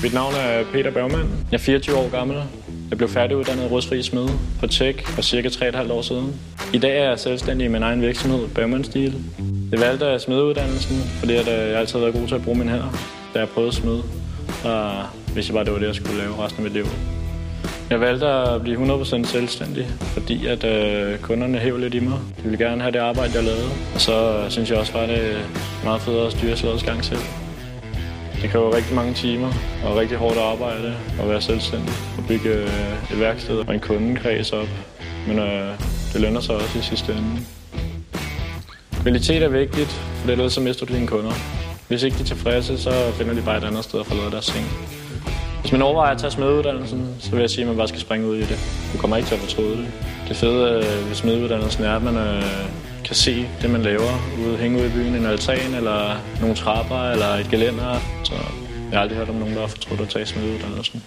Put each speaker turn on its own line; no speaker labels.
Mit navn er Peter Bergmann. Jeg er 24 år gammel. Jeg blev færdiguddannet rustfri smed på Tech for cirka 3,5 år siden. I dag er jeg selvstændig i min egen virksomhed, Bergmann Steel. Jeg valgte at smedeuddannelsen, fordi at, øh, jeg altid har været god til at bruge mine hænder, da jeg prøvede at smide. Og hvis jeg bare det var det, jeg skulle lave resten af mit liv. Jeg valgte at blive 100% selvstændig, fordi at øh, kunderne hæver lidt i mig. De ville gerne have det arbejde, jeg lavede. Og så øh, synes jeg også bare, det er meget federe at styre slagets gang selv. Det kræver rigtig mange timer og rigtig hårdt arbejde at være selvstændig og bygge øh, et værksted og en kundekreds op. Men øh, det lønner sig også i sidste ende. Kvalitet er vigtigt, for det er noget, så mister du dine kunder. Hvis ikke de er tilfredse, så finder de bare et andet sted at få lavet deres ting. Hvis man overvejer at tage smedeuddannelsen, så vil jeg sige, at man bare skal springe ud i det. Du kommer ikke til at fortryde det. Det fede øh, ved smedeuddannelsen er, at man øh, kan se det, man laver. Ude, hænge ude i byen, en altan, eller nogle trapper, eller et gelænder. Så jeg har aldrig hørt om nogen, der har fortrudt at tage smeduddannelsen.